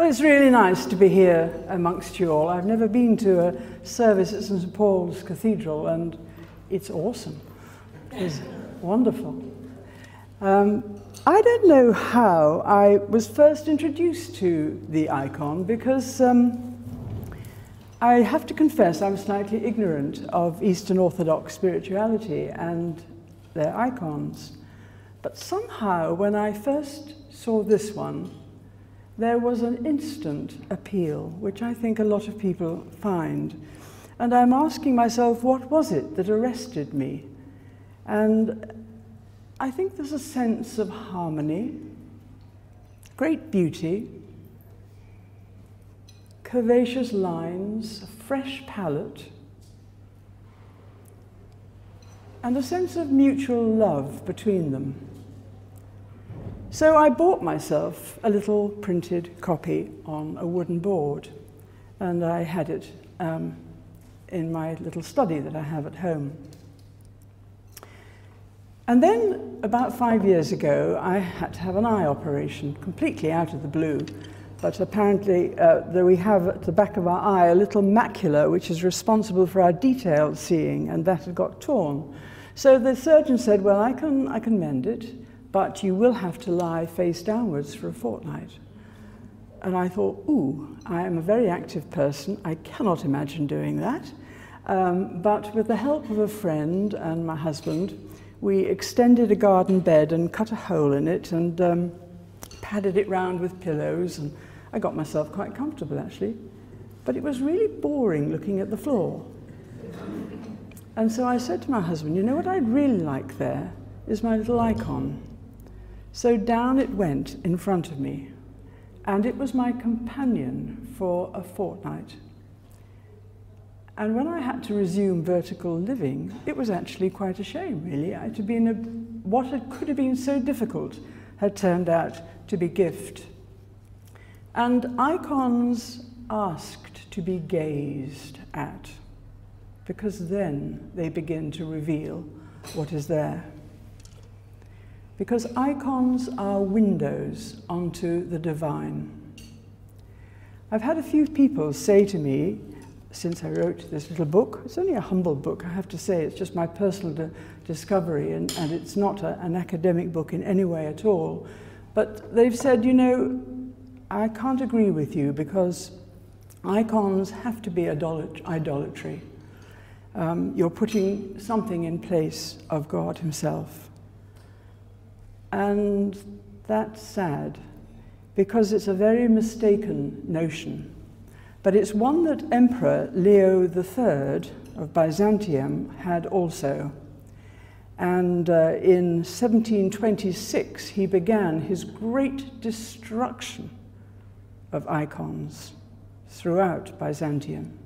Well, it's really nice to be here amongst you all. I've never been to a service at St. Paul's Cathedral, and it's awesome. It's wonderful. Um, I don't know how I was first introduced to the icon because um, I have to confess I was slightly ignorant of Eastern Orthodox spirituality and their icons. But somehow, when I first saw this one, there was an instant appeal, which I think a lot of people find. And I'm asking myself, what was it that arrested me? And I think there's a sense of harmony, great beauty, curvaceous lines, a fresh palette, and a sense of mutual love between them. So I bought myself a little printed copy on a wooden board, and I had it um, in my little study that I have at home. And then, about five years ago, I had to have an eye operation, completely out of the blue. But apparently, uh, we have at the back of our eye a little macula which is responsible for our detailed seeing, and that had got torn. So the surgeon said, Well, I can, I can mend it but you will have to lie face downwards for a fortnight. And I thought, ooh, I am a very active person. I cannot imagine doing that. Um, but with the help of a friend and my husband, we extended a garden bed and cut a hole in it and um, padded it round with pillows. And I got myself quite comfortable, actually. But it was really boring looking at the floor. And so I said to my husband, you know what I'd really like there is my little icon. So down it went in front of me, and it was my companion for a fortnight. And when I had to resume vertical living, it was actually quite a shame, really. I had been a, what had, could have been so difficult had turned out to be gift. And icons asked to be gazed at, because then they begin to reveal what is there because icons are windows onto the divine. I've had a few people say to me, since I wrote this little book, it's only a humble book, I have to say, it's just my personal discovery, and, and it's not a, an academic book in any way at all. But they've said, you know, I can't agree with you because icons have to be idolat idolatry. Um, you're putting something in place of God Himself. And that's sad because it's a very mistaken notion. But it's one that Emperor Leo III of Byzantium had also. And uh, in 1726, he began his great destruction of icons throughout Byzantium.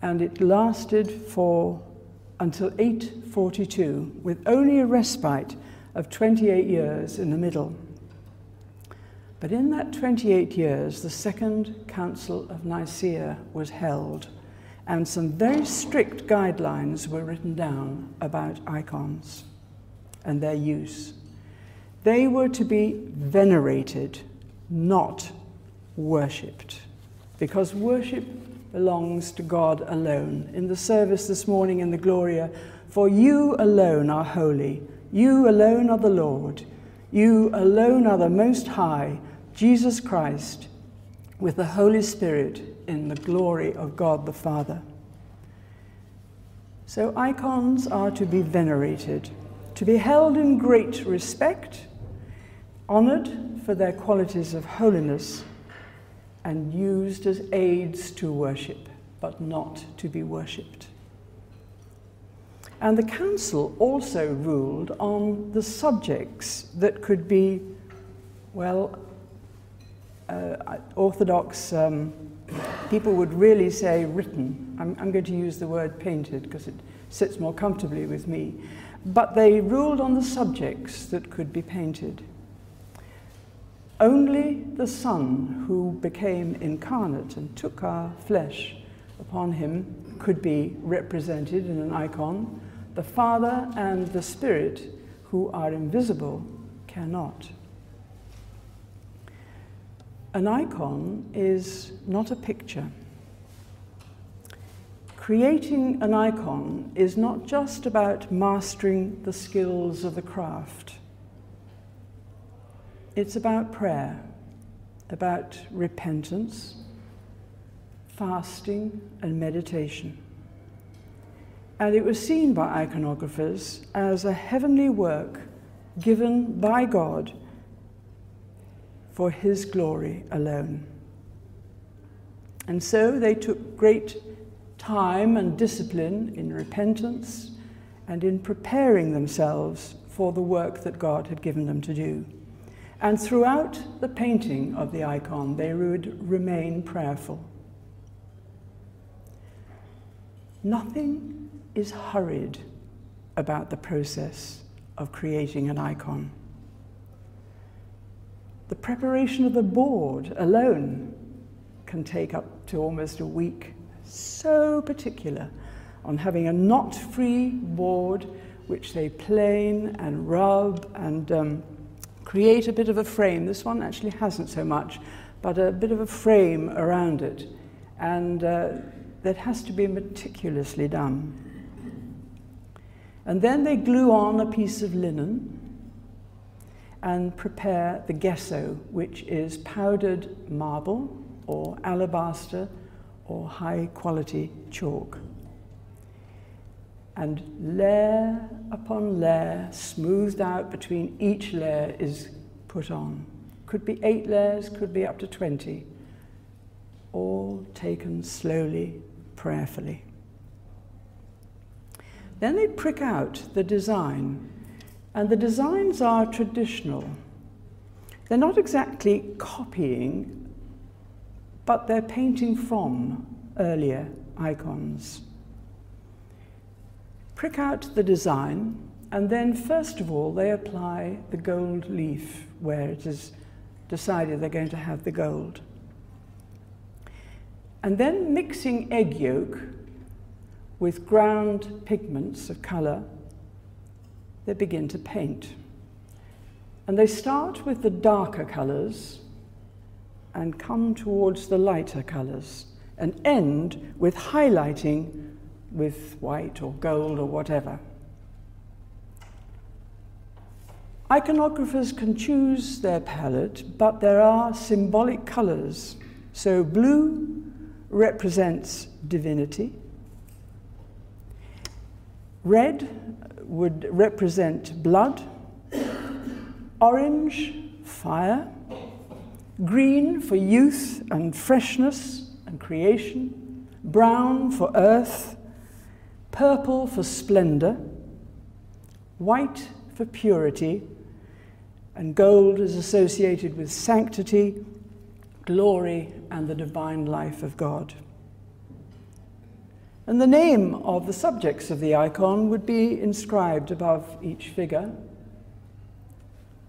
And it lasted for until 842, with only a respite of 28 years in the middle. But in that 28 years, the Second Council of Nicaea was held, and some very strict guidelines were written down about icons and their use. They were to be venerated, not worshipped, because worship belongs to God alone. In the service this morning in the Gloria, for you alone are holy, you alone are the Lord, you alone are the Most High, Jesus Christ, with the Holy Spirit in the glory of God the Father. So icons are to be venerated, to be held in great respect, honored for their qualities of holiness and used as aids to worship, but not to be worshipped. And the council also ruled on the subjects that could be, well, uh, Orthodox um, people would really say written. I'm, I'm going to use the word painted because it sits more comfortably with me. But they ruled on the subjects that could be painted. Only the Son who became incarnate and took our flesh upon him could be represented in an icon. The Father and the Spirit, who are invisible, cannot. An icon is not a picture. Creating an icon is not just about mastering the skills of the craft. It's about prayer, about repentance, fasting, and meditation. And it was seen by iconographers as a heavenly work given by God for His glory alone. And so they took great time and discipline in repentance and in preparing themselves for the work that God had given them to do. And throughout the painting of the icon, they would remain prayerful. Nothing is hurried about the process of creating an icon. The preparation of the board alone can take up to almost a week. So particular on having a knot free board which they plane and rub and um, create a bit of a frame. This one actually hasn't so much, but a bit of a frame around it. And uh, that has to be meticulously done. And then they glue on a piece of linen and prepare the gesso, which is powdered marble or alabaster or high quality chalk. And layer upon layer, smoothed out between each layer, is put on. Could be eight layers, could be up to 20. All taken slowly, prayerfully. Then they prick out the design, and the designs are traditional. They're not exactly copying, but they're painting from earlier icons prick out the design, and then first of all they apply the gold leaf where it is decided they're going to have the gold. And then mixing egg yolk with ground pigments of colour, they begin to paint. And they start with the darker colours and come towards the lighter colours and end with highlighting with white or gold or whatever. Iconographers can choose their palette, but there are symbolic colors. So blue represents divinity. Red would represent blood. Orange, fire. Green for youth and freshness and creation. Brown for earth purple for splendor, white for purity, and gold is associated with sanctity, glory, and the divine life of God. And the name of the subjects of the icon would be inscribed above each figure,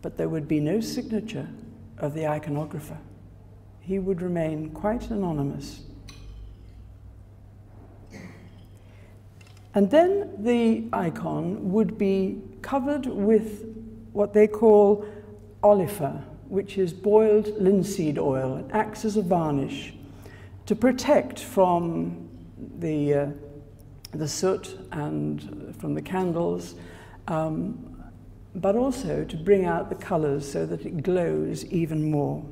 but there would be no signature of the iconographer. He would remain quite anonymous. And then the icon would be covered with what they call olifa, which is boiled linseed oil. It acts as a varnish to protect from the, uh, the soot and from the candles, um, but also to bring out the colors so that it glows even more.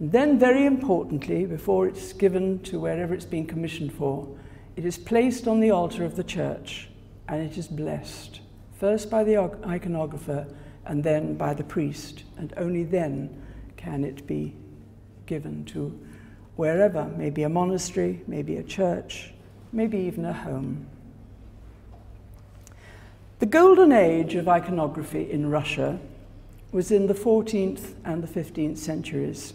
Then, very importantly, before it's given to wherever it's been commissioned for, it is placed on the altar of the church and it is blessed, first by the iconographer and then by the priest, and only then can it be given to wherever, maybe a monastery, maybe a church, maybe even a home. The golden age of iconography in Russia was in the 14th and the 15th centuries,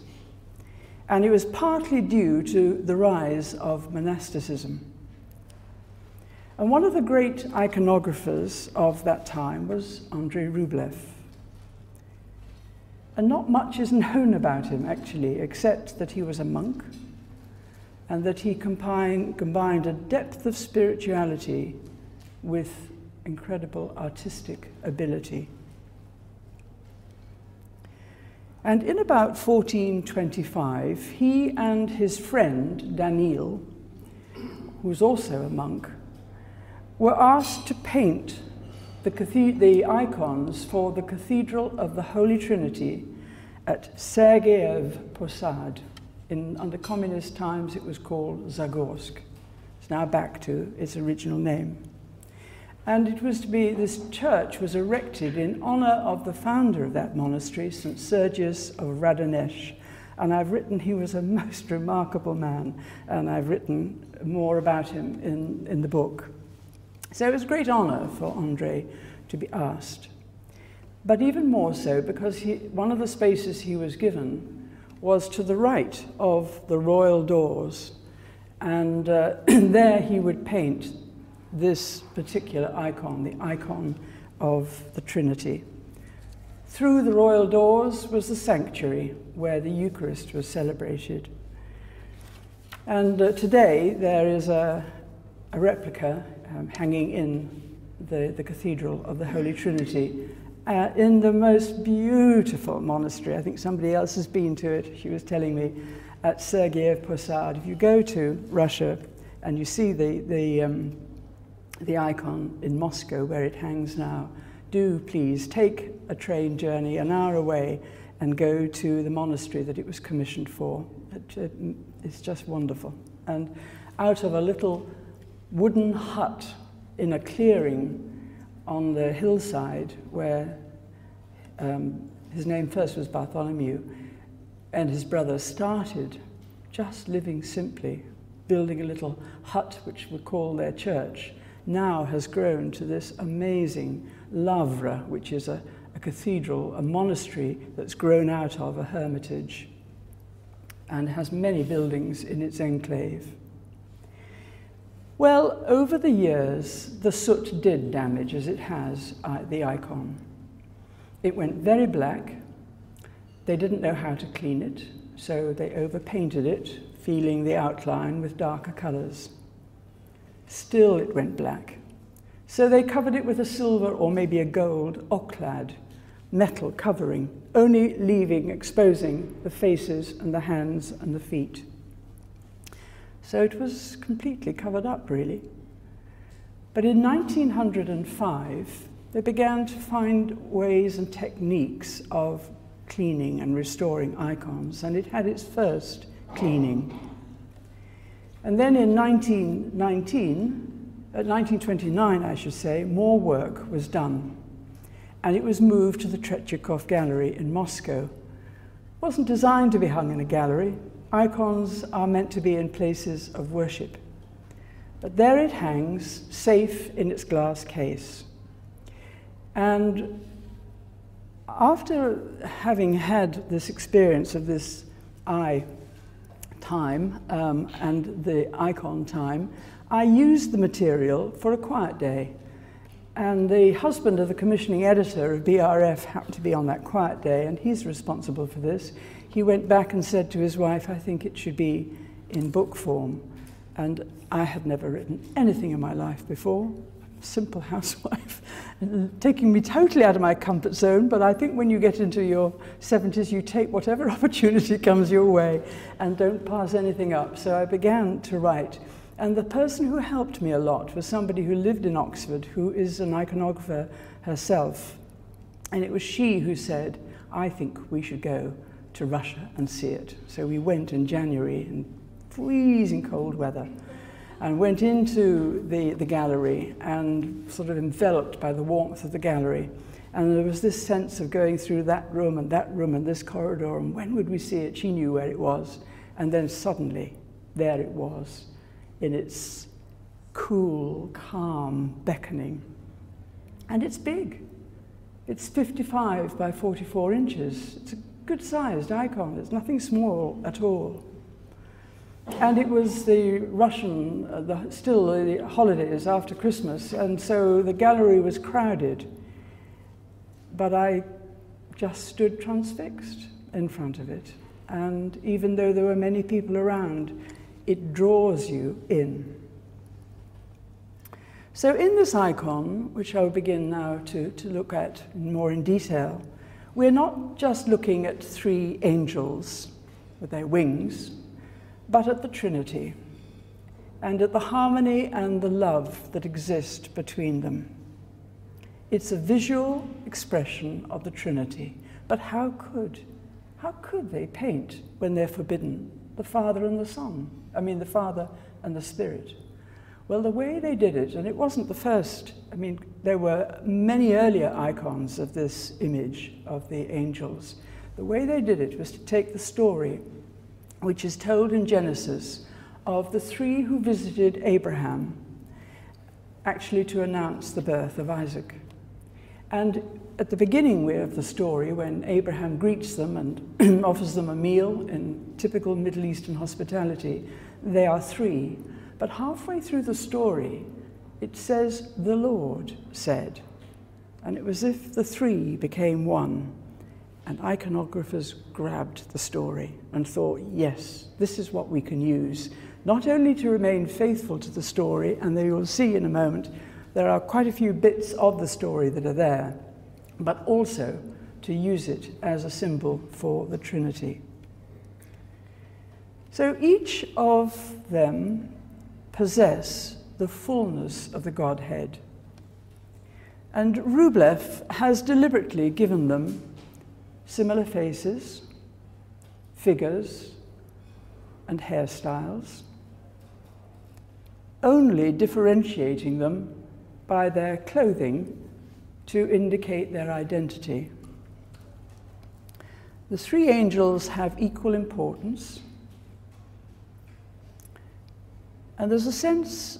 and it was partly due to the rise of monasticism. And one of the great iconographers of that time was Andrei Rublev. And not much is known about him, actually, except that he was a monk and that he combined, combined a depth of spirituality with incredible artistic ability. And in about 1425, he and his friend Daniel, who was also a monk, were asked to paint the, the icons for the Cathedral of the Holy Trinity at Sergeyev Posad. In, under communist times, it was called Zagorsk. It's now back to its original name. And it was to be, this church was erected in honor of the founder of that monastery, St. Sergius of Radonezh. And I've written, he was a most remarkable man, and I've written more about him in, in the book. So it was a great honor for Andre to be asked. But even more so because he, one of the spaces he was given was to the right of the royal doors. And uh, there he would paint this particular icon, the icon of the Trinity. Through the royal doors was the sanctuary where the Eucharist was celebrated. And uh, today there is a, a replica um, hanging in the, the Cathedral of the Holy Trinity uh, in the most beautiful monastery. I think somebody else has been to it, she was telling me, at Sergeyev Posad. If you go to Russia and you see the, the, um, the icon in Moscow where it hangs now, do please take a train journey an hour away and go to the monastery that it was commissioned for. It, it, it's just wonderful. And out of a little wooden hut in a clearing on the hillside where um, his name first was Bartholomew and his brother started just living simply, building a little hut which we call their church, now has grown to this amazing lavra, which is a, a cathedral, a monastery that's grown out of a hermitage and has many buildings in its enclave. Well, over the years, the soot did damage, as it has, uh, the icon. It went very black. They didn't know how to clean it, so they overpainted it, feeling the outline with darker colours. Still, it went black. So they covered it with a silver or maybe a gold oklad, metal covering, only leaving, exposing the faces and the hands and the feet. So it was completely covered up, really. But in 1905, they began to find ways and techniques of cleaning and restoring icons, and it had its first cleaning. And then in 1919, at 1929, I should say, more work was done. And it was moved to the Tretyakov Gallery in Moscow. It wasn't designed to be hung in a gallery, Icons are meant to be in places of worship. But there it hangs, safe in its glass case. And after having had this experience of this eye time um, and the icon time, I used the material for a quiet day. And the husband of the commissioning editor of BRF happened to be on that quiet day, and he's responsible for this he went back and said to his wife, I think it should be in book form. And I had never written anything in my life before, simple housewife, taking me totally out of my comfort zone. But I think when you get into your 70s, you take whatever opportunity comes your way and don't pass anything up. So I began to write. And the person who helped me a lot was somebody who lived in Oxford, who is an iconographer herself. And it was she who said, I think we should go to Russia and see it. So we went in January in freezing cold weather and went into the, the gallery and sort of enveloped by the warmth of the gallery. And there was this sense of going through that room and that room and this corridor, and when would we see it? She knew where it was. And then suddenly, there it was, in its cool, calm beckoning. And it's big. It's 55 by 44 inches. It's a good sized icon. It's nothing small at all. And it was the Russian, uh, the, still the holidays after Christmas, and so the gallery was crowded. But I just stood transfixed in front of it. And even though there were many people around, it draws you in. So, in this icon, which I'll begin now to, to look at more in detail, we're not just looking at three angels with their wings, but at the Trinity and at the harmony and the love that exist between them. It's a visual expression of the Trinity. But how could, how could they paint when they're forbidden? The Father and the Son. I mean, the Father and the Spirit. Well, the way they did it, and it wasn't the first, I mean, there were many earlier icons of this image of the angels. The way they did it was to take the story, which is told in Genesis, of the three who visited Abraham, actually to announce the birth of Isaac. And at the beginning of the story, when Abraham greets them and offers them a meal in typical Middle Eastern hospitality, they are three. But halfway through the story, it says, The Lord said. And it was as if the three became one. And iconographers grabbed the story and thought, yes, this is what we can use, not only to remain faithful to the story, and will see in a moment there are quite a few bits of the story that are there, but also to use it as a symbol for the Trinity. So each of them possess the fullness of the Godhead. And Rublev has deliberately given them similar faces, figures, and hairstyles, only differentiating them by their clothing to indicate their identity. The three angels have equal importance And there's a sense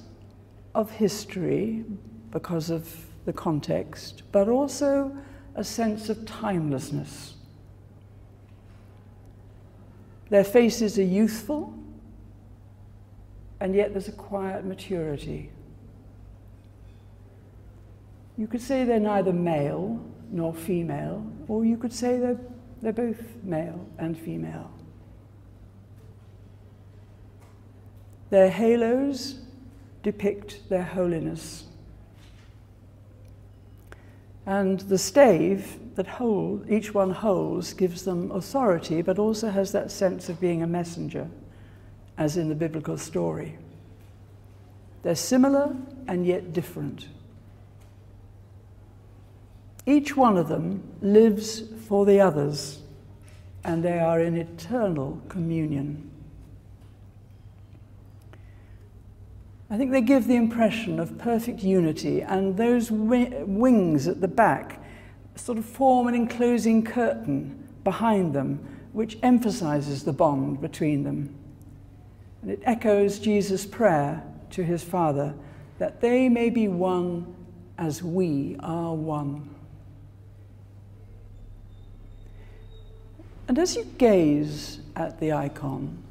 of history because of the context, but also a sense of timelessness. Their faces are youthful, and yet there's a quiet maturity. You could say they're neither male nor female, or you could say they're, they're both male and female. Their halos depict their holiness. And the stave that hold, each one holds gives them authority, but also has that sense of being a messenger, as in the biblical story. They're similar and yet different. Each one of them lives for the others, and they are in eternal communion. I think they give the impression of perfect unity, and those wi wings at the back sort of form an enclosing curtain behind them, which emphasizes the bond between them. And it echoes Jesus' prayer to his Father that they may be one as we are one. And as you gaze at the icon,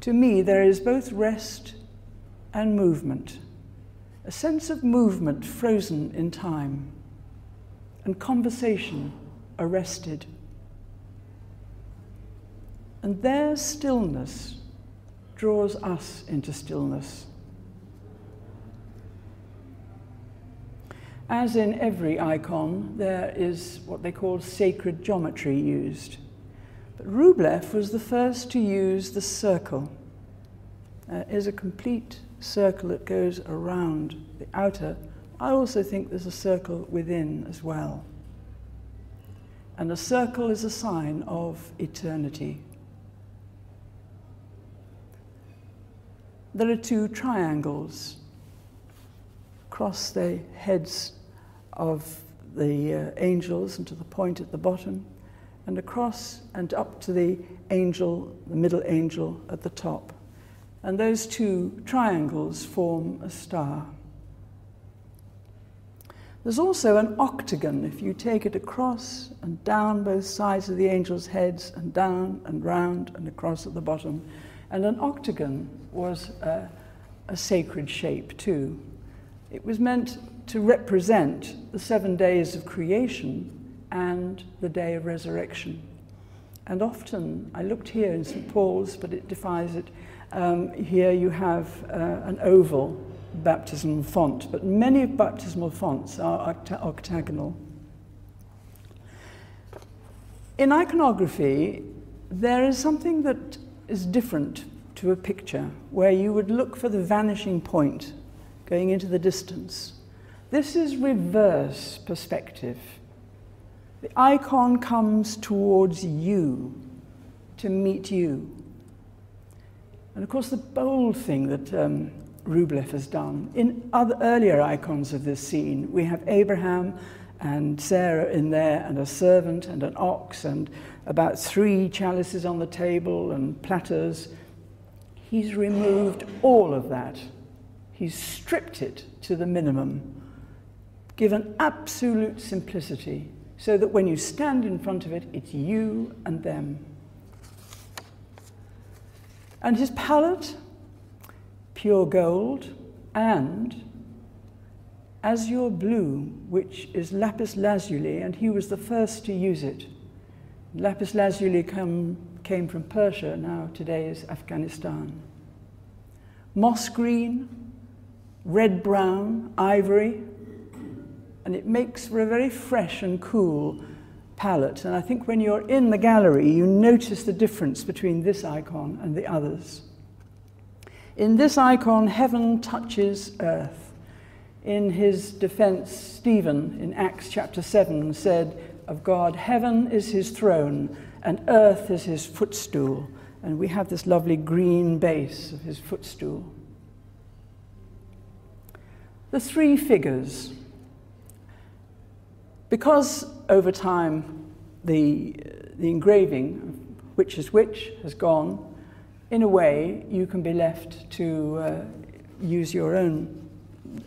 to me there is both rest and movement, a sense of movement frozen in time, and conversation arrested. And their stillness draws us into stillness. As in every icon, there is what they call sacred geometry used. But Rublev was the first to use the circle. Uh, is a complete circle that goes around the outer, I also think there's a circle within as well. And a circle is a sign of eternity. There are two triangles across the heads of the uh, angels and to the point at the bottom, and across and up to the angel, the middle angel at the top and those two triangles form a star. There's also an octagon if you take it across and down both sides of the angels' heads and down and round and across at the bottom. And an octagon was a, a sacred shape too. It was meant to represent the seven days of creation and the day of resurrection. And often, I looked here in St. Paul's, but it defies it, um, here you have uh, an oval baptismal font, but many baptismal fonts are octa octagonal. In iconography, there is something that is different to a picture, where you would look for the vanishing point going into the distance. This is reverse perspective. The icon comes towards you to meet you. And of course, the bold thing that um, Rublev has done, in other earlier icons of this scene, we have Abraham and Sarah in there, and a servant and an ox, and about three chalices on the table and platters. He's removed all of that. He's stripped it to the minimum, given absolute simplicity, so that when you stand in front of it, it's you and them. And his palette, pure gold, and azure blue, which is lapis lazuli, and he was the first to use it. Lapis lazuli come, came from Persia, now today is Afghanistan. Moss green, red brown, ivory, and it makes for a very fresh and cool palette. And I think when you're in the gallery, you notice the difference between this icon and the others. In this icon, heaven touches earth. In his defense, Stephen, in Acts chapter 7, said of God, Heaven is his throne, and earth is his footstool. And we have this lovely green base of his footstool. The three figures because over time the, the engraving, which is which, has gone, in a way you can be left to uh, use your own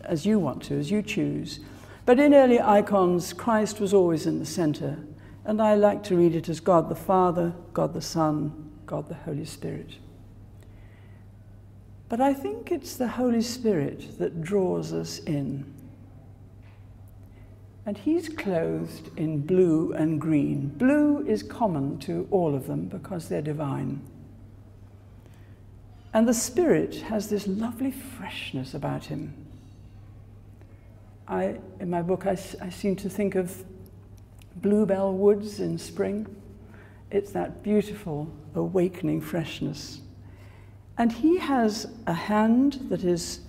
as you want to, as you choose. But in early icons, Christ was always in the center. And I like to read it as God the Father, God the Son, God the Holy Spirit. But I think it's the Holy Spirit that draws us in. And he's clothed in blue and green. Blue is common to all of them because they're divine. And the Spirit has this lovely freshness about him. I, in my book, I, I seem to think of bluebell woods in spring. It's that beautiful, awakening freshness. And he has a hand that is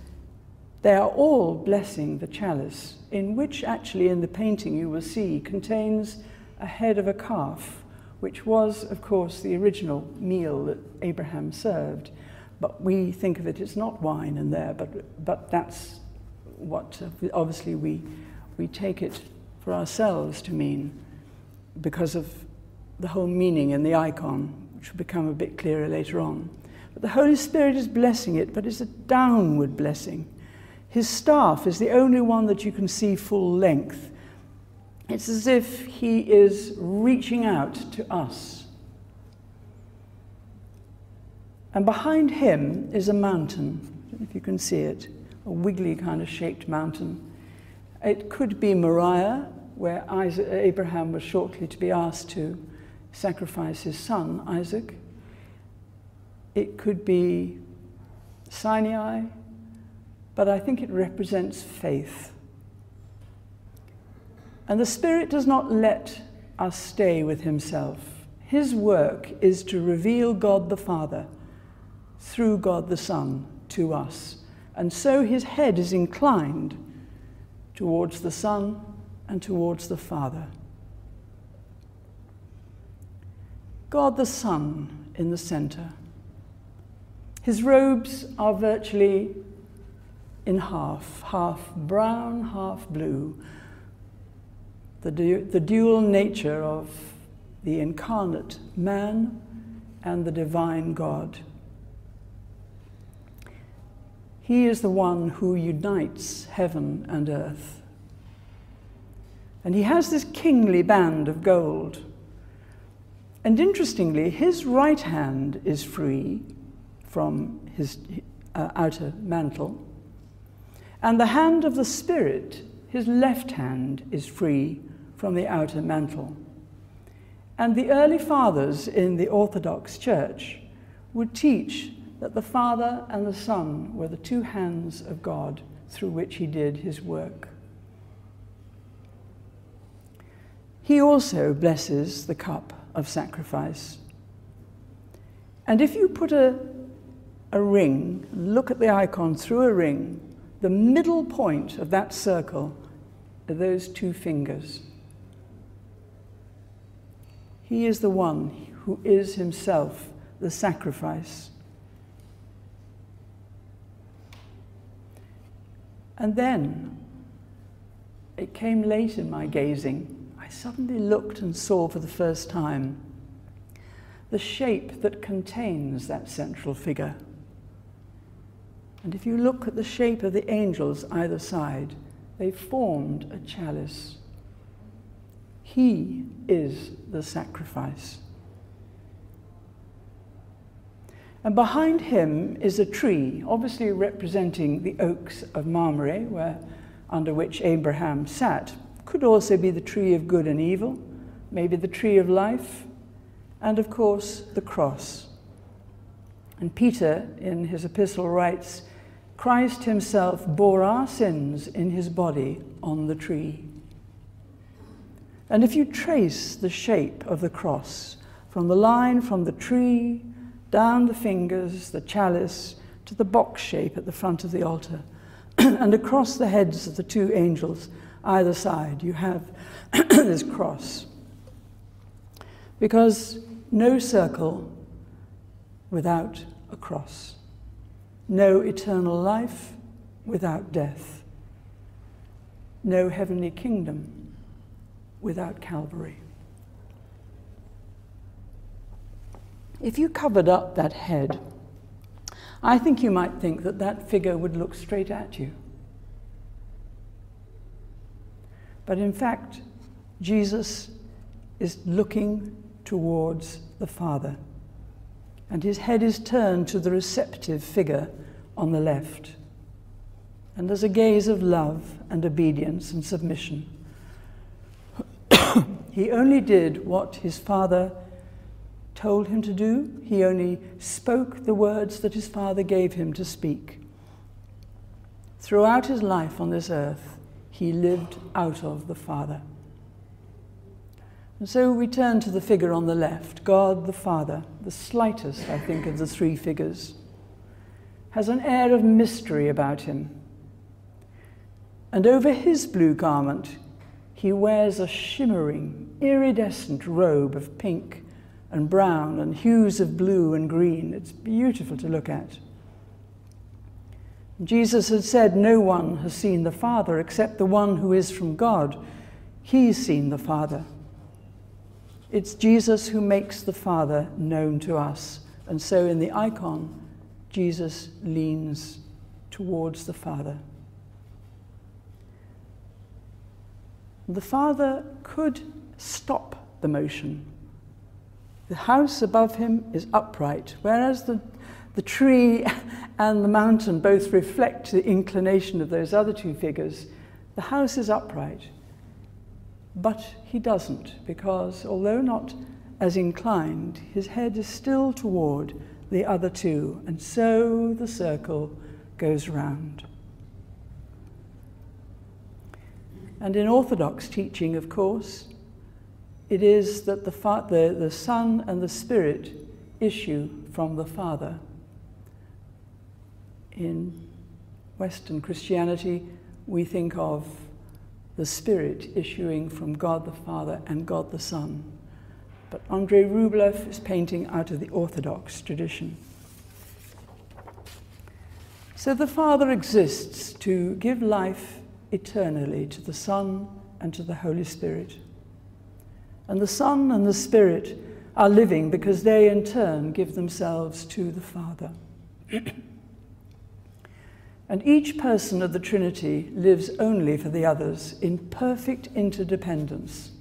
they are all blessing the chalice, in which actually in the painting you will see contains a head of a calf, which was, of course, the original meal that Abraham served. But we think of it, as not wine in there, but, but that's what uh, obviously we, we take it for ourselves to mean because of the whole meaning in the icon, which will become a bit clearer later on. But the Holy Spirit is blessing it, but it's a downward blessing. His staff is the only one that you can see full length. It's as if he is reaching out to us. And behind him is a mountain. I don't know if you can see it, a wiggly kind of shaped mountain. It could be Moriah, where Isaac, Abraham was shortly to be asked to sacrifice his son, Isaac. It could be Sinai, but I think it represents faith. And the Spirit does not let us stay with Himself. His work is to reveal God the Father through God the Son to us. And so His head is inclined towards the Son and towards the Father. God the Son in the center. His robes are virtually in half, half brown, half blue. The, du the dual nature of the incarnate man and the divine God. He is the one who unites heaven and earth. And he has this kingly band of gold. And interestingly, his right hand is free from his uh, outer mantle, and the hand of the Spirit, his left hand, is free from the outer mantle. And the early fathers in the Orthodox Church would teach that the Father and the Son were the two hands of God through which he did his work. He also blesses the cup of sacrifice. And if you put a, a ring, look at the icon through a ring, the middle point of that circle are those two fingers. He is the one who is himself the sacrifice. And then it came late in my gazing. I suddenly looked and saw for the first time the shape that contains that central figure. And if you look at the shape of the angels either side, they formed a chalice. He is the sacrifice. And behind him is a tree, obviously representing the oaks of Mamre, where, under which Abraham sat. Could also be the tree of good and evil, maybe the tree of life, and of course the cross. And Peter, in his epistle, writes Christ himself bore our sins in his body on the tree. And if you trace the shape of the cross from the line from the tree down the fingers, the chalice, to the box shape at the front of the altar, and across the heads of the two angels either side, you have this cross. Because no circle without a cross, no eternal life without death, no heavenly kingdom without Calvary. If you covered up that head, I think you might think that that figure would look straight at you. But in fact, Jesus is looking towards the Father, and his head is turned to the receptive figure on the left. And there's a gaze of love and obedience and submission. he only did what his Father told him to do, he only spoke the words that his father gave him to speak. Throughout his life on this earth, he lived out of the Father. And so we turn to the figure on the left, God the Father, the slightest, I think, of the three figures, has an air of mystery about him. And over his blue garment, he wears a shimmering, iridescent robe of pink and brown and hues of blue and green. It's beautiful to look at. Jesus had said, No one has seen the Father except the one who is from God. He's seen the Father. It's Jesus who makes the Father known to us. And so in the icon, Jesus leans towards the Father. The Father could stop the motion the house above him is upright, whereas the, the tree and the mountain both reflect the inclination of those other two figures. The house is upright. But he doesn't, because although not as inclined, his head is still toward the other two, and so the circle goes round. And in Orthodox teaching, of course, it is that the, the, the Son and the Spirit issue from the Father. In Western Christianity, we think of the Spirit issuing from God the Father and God the Son. But Andrei Rublev is painting out of the Orthodox tradition. So the Father exists to give life eternally to the Son and to the Holy Spirit. And the Son and the Spirit are living because they in turn give themselves to the Father. and each person of the Trinity lives only for the others in perfect interdependence.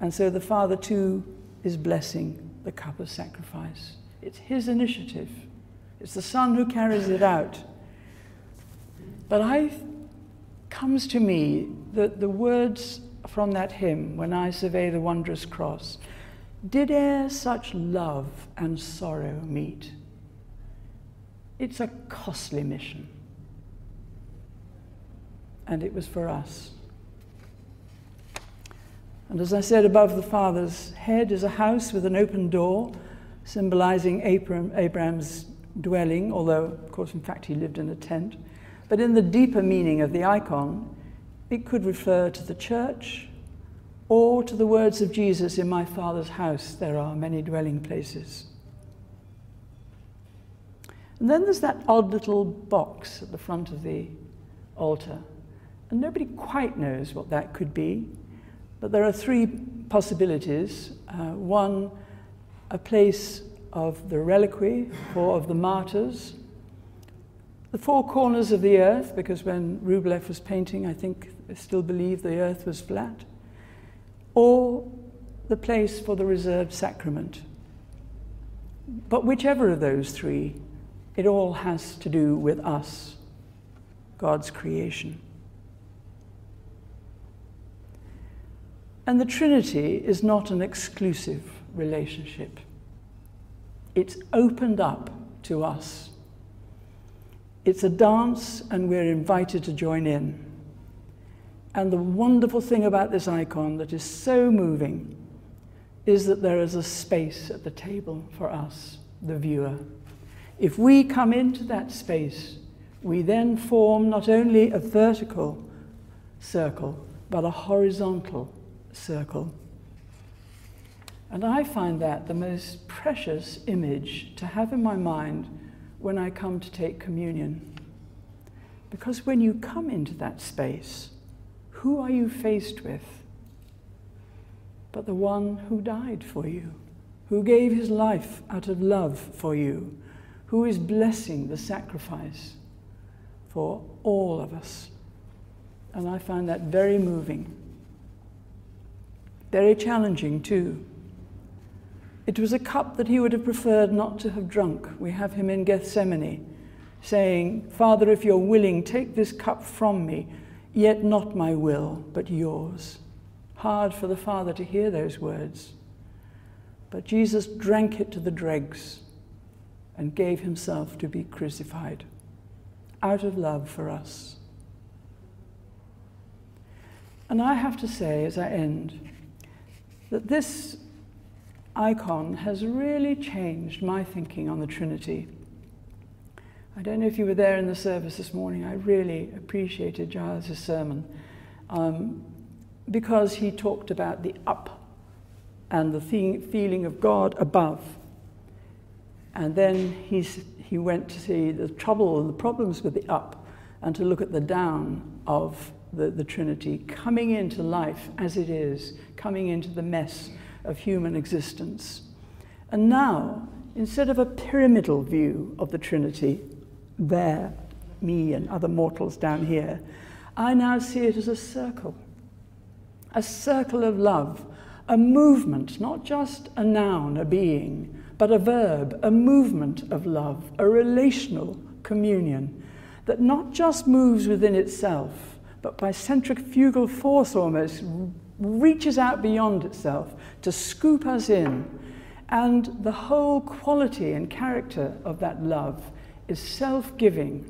And so the Father too is blessing the cup of sacrifice. It's his initiative. It's the Son who carries it out. But I comes to me that the words from that hymn, When I Survey the Wondrous Cross, did e'er such love and sorrow meet? It's a costly mission. And it was for us. And as I said, above the Father's head is a house with an open door, symbolizing Abraham's dwelling, although, of course, in fact, he lived in a tent. But in the deeper meaning of the icon, it could refer to the church or to the words of Jesus in my Father's house, there are many dwelling places. And then there's that odd little box at the front of the altar. And nobody quite knows what that could be. But there are three possibilities. Uh, one, a place of the reliquary or of the martyrs. The four corners of the earth, because when Rublev was painting, I think they still believed the earth was flat. Or the place for the reserved sacrament. But whichever of those three, it all has to do with us, God's creation. And the Trinity is not an exclusive relationship. It's opened up to us. It's a dance, and we're invited to join in. And the wonderful thing about this icon that is so moving is that there is a space at the table for us, the viewer. If we come into that space, we then form not only a vertical circle, but a horizontal circle. And I find that the most precious image to have in my mind when I come to take communion. Because when you come into that space, who are you faced with? But the one who died for you, who gave his life out of love for you, who is blessing the sacrifice for all of us. And I find that very moving. Very challenging, too. It was a cup that he would have preferred not to have drunk. We have him in Gethsemane saying, Father, if you're willing, take this cup from me, yet not my will, but yours. Hard for the Father to hear those words. But Jesus drank it to the dregs and gave himself to be crucified out of love for us. And I have to say, as I end, that this icon has really changed my thinking on the Trinity. I don't know if you were there in the service this morning. I really appreciated Giles' sermon um, because he talked about the up and the feeling of God above. And then he's, he went to see the trouble and the problems with the up and to look at the down of the, the Trinity coming into life as it is, coming into the mess of human existence. And now, instead of a pyramidal view of the Trinity, there, me and other mortals down here, I now see it as a circle. A circle of love, a movement, not just a noun, a being, but a verb, a movement of love, a relational communion that not just moves within itself, but by centrifugal force almost reaches out beyond itself to scoop us in. And the whole quality and character of that love is self giving.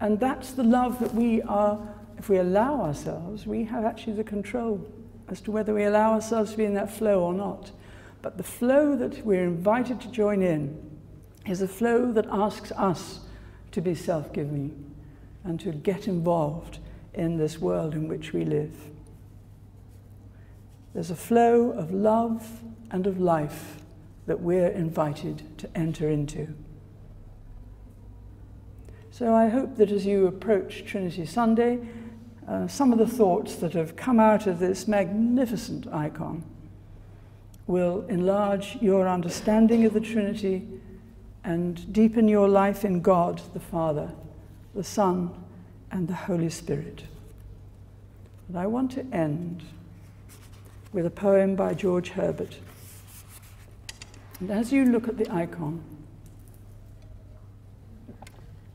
And that's the love that we are, if we allow ourselves, we have actually the control as to whether we allow ourselves to be in that flow or not. But the flow that we're invited to join in is a flow that asks us to be self giving and to get involved in this world in which we live. There's a flow of love and of life that we're invited to enter into. So I hope that as you approach Trinity Sunday, uh, some of the thoughts that have come out of this magnificent icon will enlarge your understanding of the Trinity and deepen your life in God the Father, the Son, and the Holy Spirit. And I want to end with a poem by George Herbert. And as you look at the icon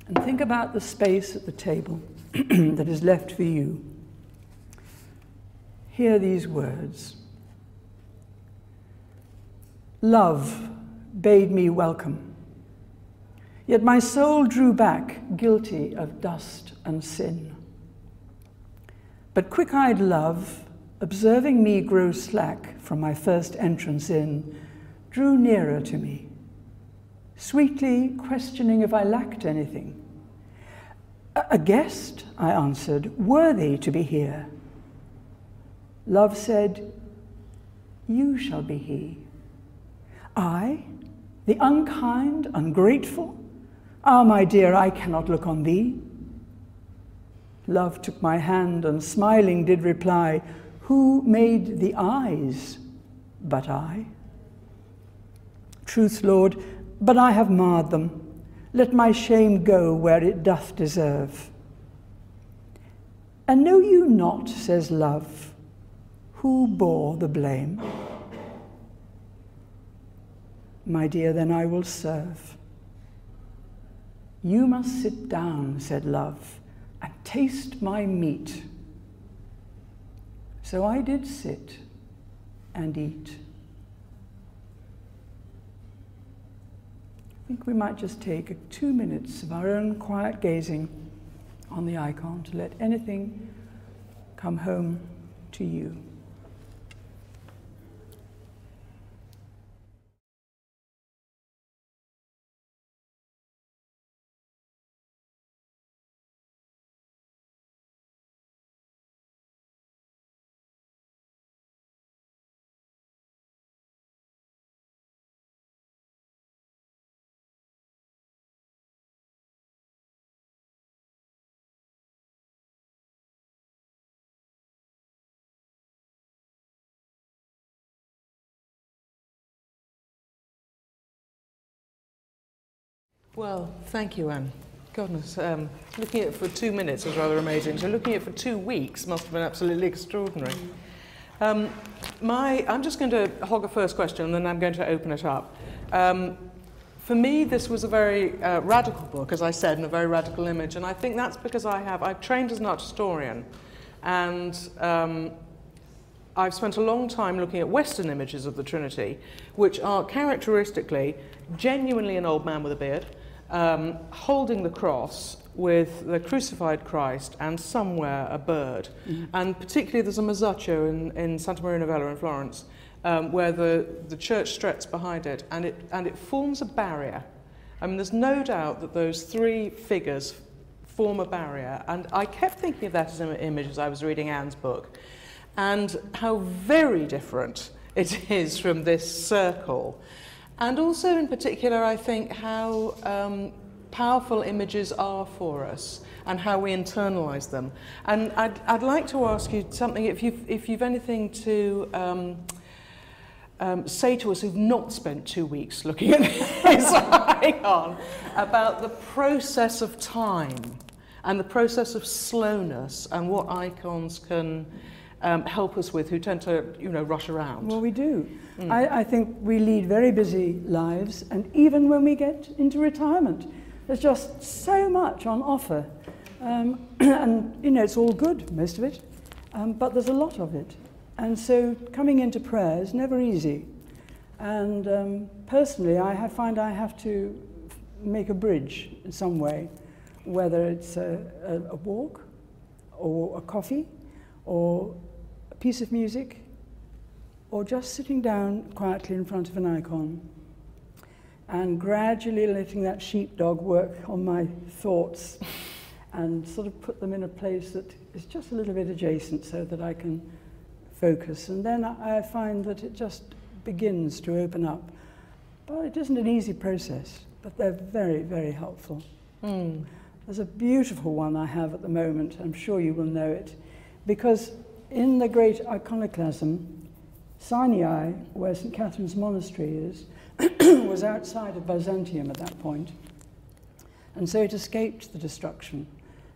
and think about the space at the table that is left for you, hear these words Love bade me welcome. Yet my soul drew back, guilty of dust and sin. But quick eyed love observing me grow slack from my first entrance in, drew nearer to me, sweetly questioning if I lacked anything. A guest, I answered, worthy to be here. Love said, You shall be he. I, the unkind, ungrateful? Ah, my dear, I cannot look on thee. Love took my hand and smiling did reply, Who made the eyes but I? Truth, Lord, but I have marred them. Let my shame go where it doth deserve. And know you not, says love, who bore the blame? My dear, then I will serve. You must sit down, said love, and taste my meat. So I did sit and eat. I think we might just take two minutes of our own quiet gazing on the icon to let anything come home to you. Well, thank you, Anne. Goodness, um, looking at it for two minutes was rather amazing. So looking at it for two weeks must have been absolutely extraordinary. Um, my, I'm just going to hog a first question and then I'm going to open it up. Um, for me, this was a very uh, radical book, as I said, and a very radical image. And I think that's because I have, I've trained as an art historian. And um, I've spent a long time looking at Western images of the Trinity, which are characteristically genuinely an old man with a beard, um, holding the cross with the crucified Christ and somewhere a bird. Mm-hmm. And particularly there's a Masaccio in, in Santa Maria Novella in Florence um, where the, the church struts behind it and, it and it forms a barrier. I mean, there's no doubt that those three figures form a barrier. And I kept thinking of that as an image as I was reading Anne's book and how very different it is from this circle. And also, in particular, I think how um, powerful images are for us and how we internalize them. And I'd, I'd like to ask you something, if you've, if you've anything to um, um, say to us who've not spent two weeks looking at this icon about the process of time and the process of slowness and what icons can um, help us with who tend to, you know, rush around. Well, we do. Mm. I, I think we lead very busy lives, and even when we get into retirement, there's just so much on offer. Um, and, you know, it's all good, most of it, um, but there's a lot of it. And so coming into prayer is never easy. And um, personally, I have, find I have to make a bridge in some way, whether it's a, a, a walk or a coffee or piece of music, or just sitting down quietly in front of an icon and gradually letting that sheepdog work on my thoughts and sort of put them in a place that is just a little bit adjacent so that I can focus. And then I find that it just begins to open up. But it isn't an easy process, but they're very, very helpful. Mm. There's a beautiful one I have at the moment. I'm sure you will know it because in the great iconoclasm, Sinai, where St. Catherine's Monastery is, was outside of Byzantium at that point. And so it escaped the destruction.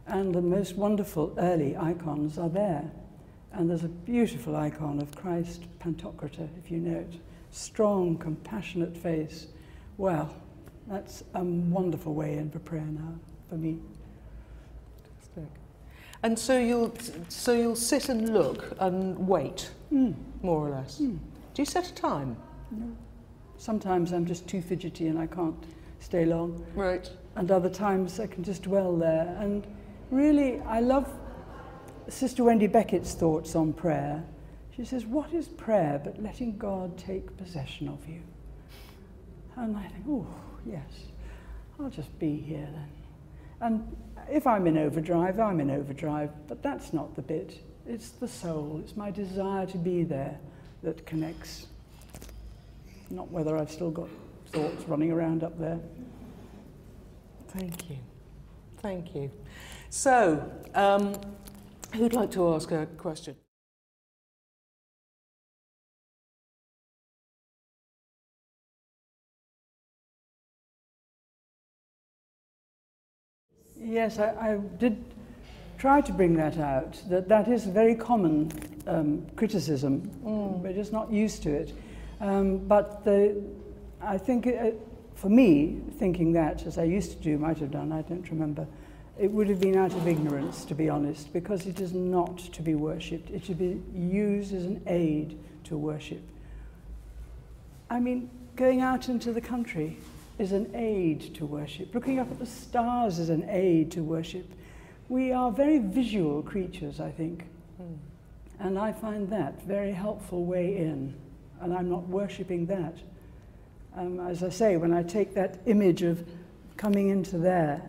And the most wonderful early icons are there. And there's a beautiful icon of Christ Pantocrator, if you know it. Strong, compassionate face. Well, that's a wonderful way in for prayer now, for me. And so you'll, so you'll sit and look and wait, mm. more or less. Mm. Do you set a time? No. Sometimes I'm just too fidgety and I can't stay long. Right. And other times I can just dwell there. And really, I love Sister Wendy Beckett's thoughts on prayer She says, What is prayer but letting God take possession of you? And I think, Oh, yes, I'll just be here then. And if I'm in overdrive, I'm in overdrive, but that's not the bit. It's the soul, it's my desire to be there that connects. Not whether I've still got thoughts running around up there. Thank you. Thank you. So, um, who'd like to ask a question? Yes, I, I did try to bring that out, that that is a very common um, criticism. Mm. We're just not used to it. Um, but the, I think, it, uh, for me, thinking that, as I used to do, might have done, I don't remember, it would have been out of ignorance, to be honest, because it is not to be worshipped. It should be used as an aid to worship. I mean, going out into the country is an aid to worship. Looking up at the stars is an aid to worship. We are very visual creatures, I think. Mm. And I find that very helpful way in. And I'm not worshipping that. Um, as I say, when I take that image of coming into there,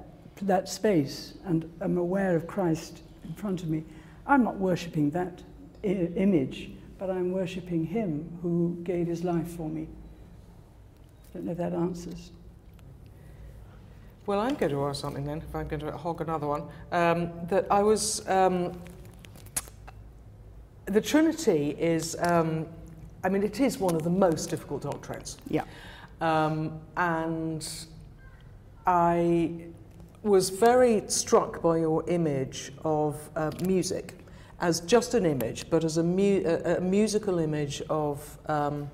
that space, and I'm aware of Christ in front of me, I'm not worshipping that I- image, but I'm worshipping Him who gave His life for me. I don't know if that answers. Well, I'm going to ask something then, if I'm going to hog another one. Um, that I was. Um, the Trinity is, um, I mean, it is one of the most difficult doctrines. Yeah. Um, and I was very struck by your image of uh, music as just an image, but as a, mu- a, a musical image of, um,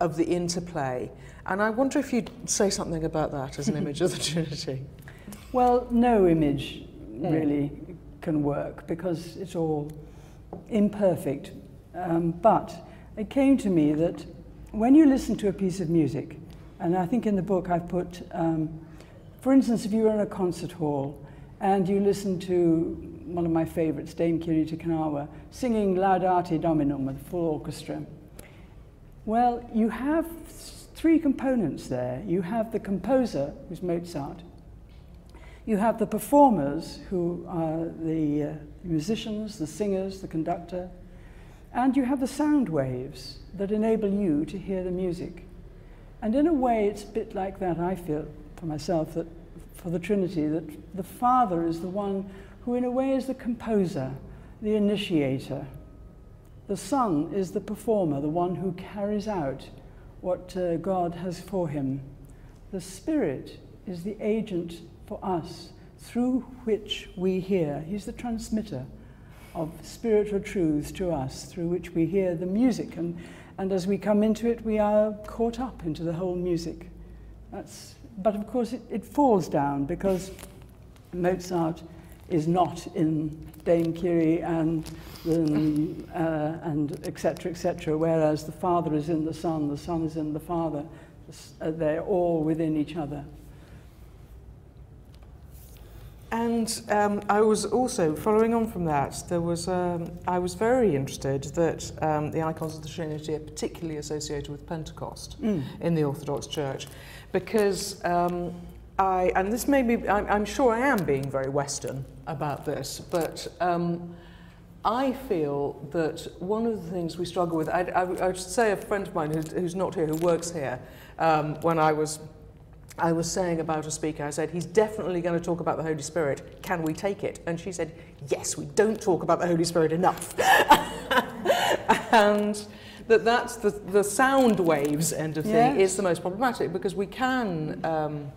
of the interplay. And I wonder if you'd say something about that as an image of the Trinity. Well, no image really mm. can work because it's all imperfect. Um, but it came to me that when you listen to a piece of music, and I think in the book I've put, um, for instance, if you were in a concert hall and you listen to one of my favourites, Dame Kiri Te Kanawa, singing Laudate Dominum with a full orchestra, well, you have three components there. You have the composer, who's Mozart. You have the performers, who are the uh, musicians, the singers, the conductor. And you have the sound waves that enable you to hear the music. And in a way, it's a bit like that, I feel, for myself, that for the Trinity, that the Father is the one who, in a way, is the composer, the initiator. The Son is the performer, the one who carries out what uh, God has for him. The Spirit is the agent for us through which we hear. He's the transmitter of spiritual truths to us, through which we hear the music. And, and as we come into it, we are caught up into the whole music. That's, but of course, it, it falls down because Mozart is not in Dame Kiri and the, uh, and etc. etc. Whereas the Father is in the Son, the Son is in the Father. Uh, they're all within each other. And um, I was also following on from that. There was um, I was very interested that um, the icons of the Trinity are particularly associated with Pentecost mm. in the Orthodox Church, because um, I, and this made me, I'm, I'm sure I am being very Western about this, but um, I feel that one of the things we struggle with, I, I, I should say a friend of mine who's, who's not here, who works here, um, when I was, I was saying about a speaker, I said, he's definitely going to talk about the Holy Spirit. Can we take it? And she said, yes, we don't talk about the Holy Spirit enough. and that that's the, the sound waves end of thing yes. is the most problematic because we can... Um,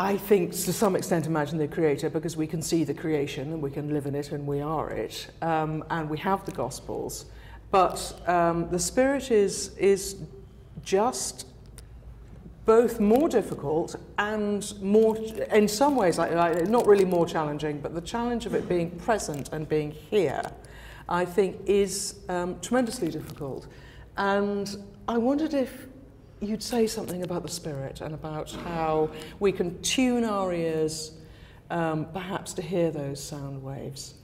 I think to some extent imagine the creator because we can see the creation and we can live in it and we are it um, and we have the gospels. But um, the spirit is is just both more difficult and more in some ways like, like not really more challenging but the challenge of it being present and being here I think is um, tremendously difficult. And I wondered if you'd say something about the spirit and about how we can tune our ears um, perhaps to hear those sound waves.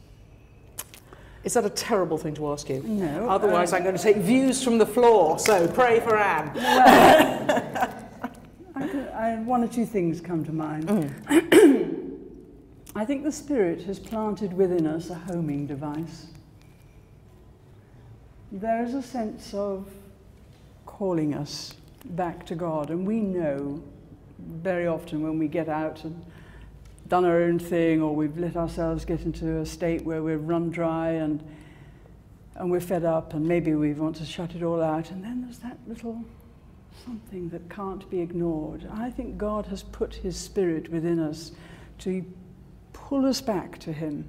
Is that a terrible thing to ask you? No. Otherwise, uh, I'm going to take views from the floor. So pray for Anne. I, could- I, one or two things come to mind. Mm. I think the Spirit has planted within us a homing device. There is a sense of calling us back to God, and we know very often when we get out and done our own thing, or we've let ourselves get into a state where we're run dry and and we're fed up, and maybe we want to shut it all out, and then there's that little something that can't be ignored. I think God has put His Spirit within us to pull us back to Him.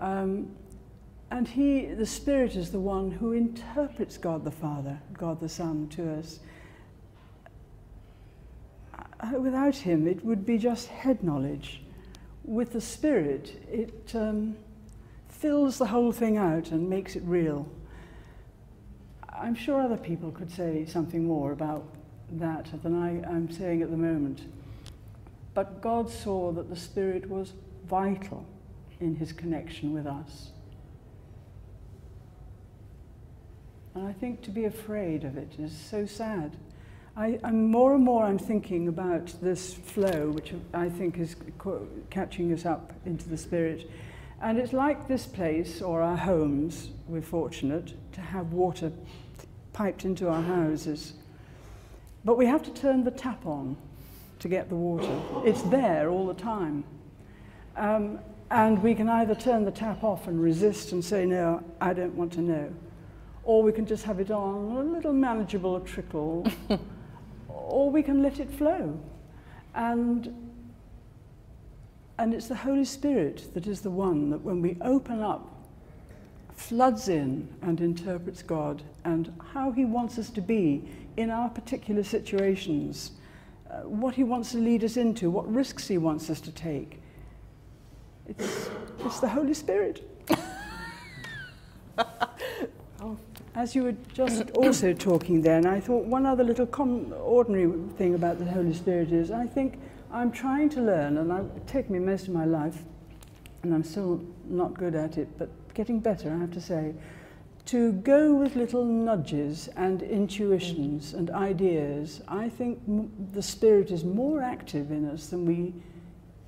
Um, and He, the Spirit, is the one who interprets God the Father, God the Son to us. Uh, without Him, it would be just head knowledge. With the Spirit, it um, fills the whole thing out and makes it real. I'm sure other people could say something more about that than I, I'm saying at the moment. But God saw that the Spirit was vital in his connection with us. And I think to be afraid of it is so sad. I, I'm more and more I'm thinking about this flow, which I think is catching us up into the Spirit. And it's like this place or our homes, we're fortunate to have water piped into our houses. But we have to turn the tap on to get the water. It's there all the time. Um, and we can either turn the tap off and resist and say, no, I don't want to know. Or we can just have it on, a little manageable trickle. or we can let it flow. And, and it's the Holy Spirit that is the one that when we open up floods in and interprets God and how He wants us to be in our particular situations, uh, what He wants to lead us into, what risks He wants us to take. It's, it's the Holy Spirit. As you were just also talking then, I thought one other little ordinary thing about the Holy Spirit is I think I'm trying to learn, and it taken me most of my life, and I'm still not good at it, but getting better, I have to say, to go with little nudges and intuitions and ideas. I think m- the Spirit is more active in us than we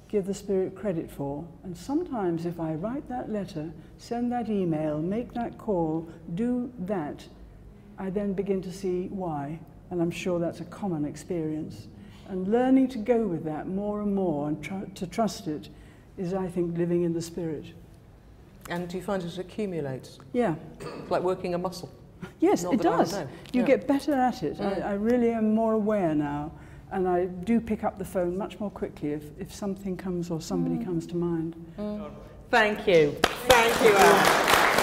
give the Spirit credit for. And sometimes, if I write that letter, send that email, make that call, do that, I then begin to see why. And I'm sure that's a common experience. And learning to go with that more and more and tr- to trust it is, I think, living in the Spirit. And do you find it accumulates? Yeah. Like working a muscle? Yes, Not it does. You Yeah. get better at it. Mm. I, I really am more aware now. And I do pick up the phone much more quickly if, if something comes or somebody mm. comes to mind. Mm. Thank you. Thank you, Anne.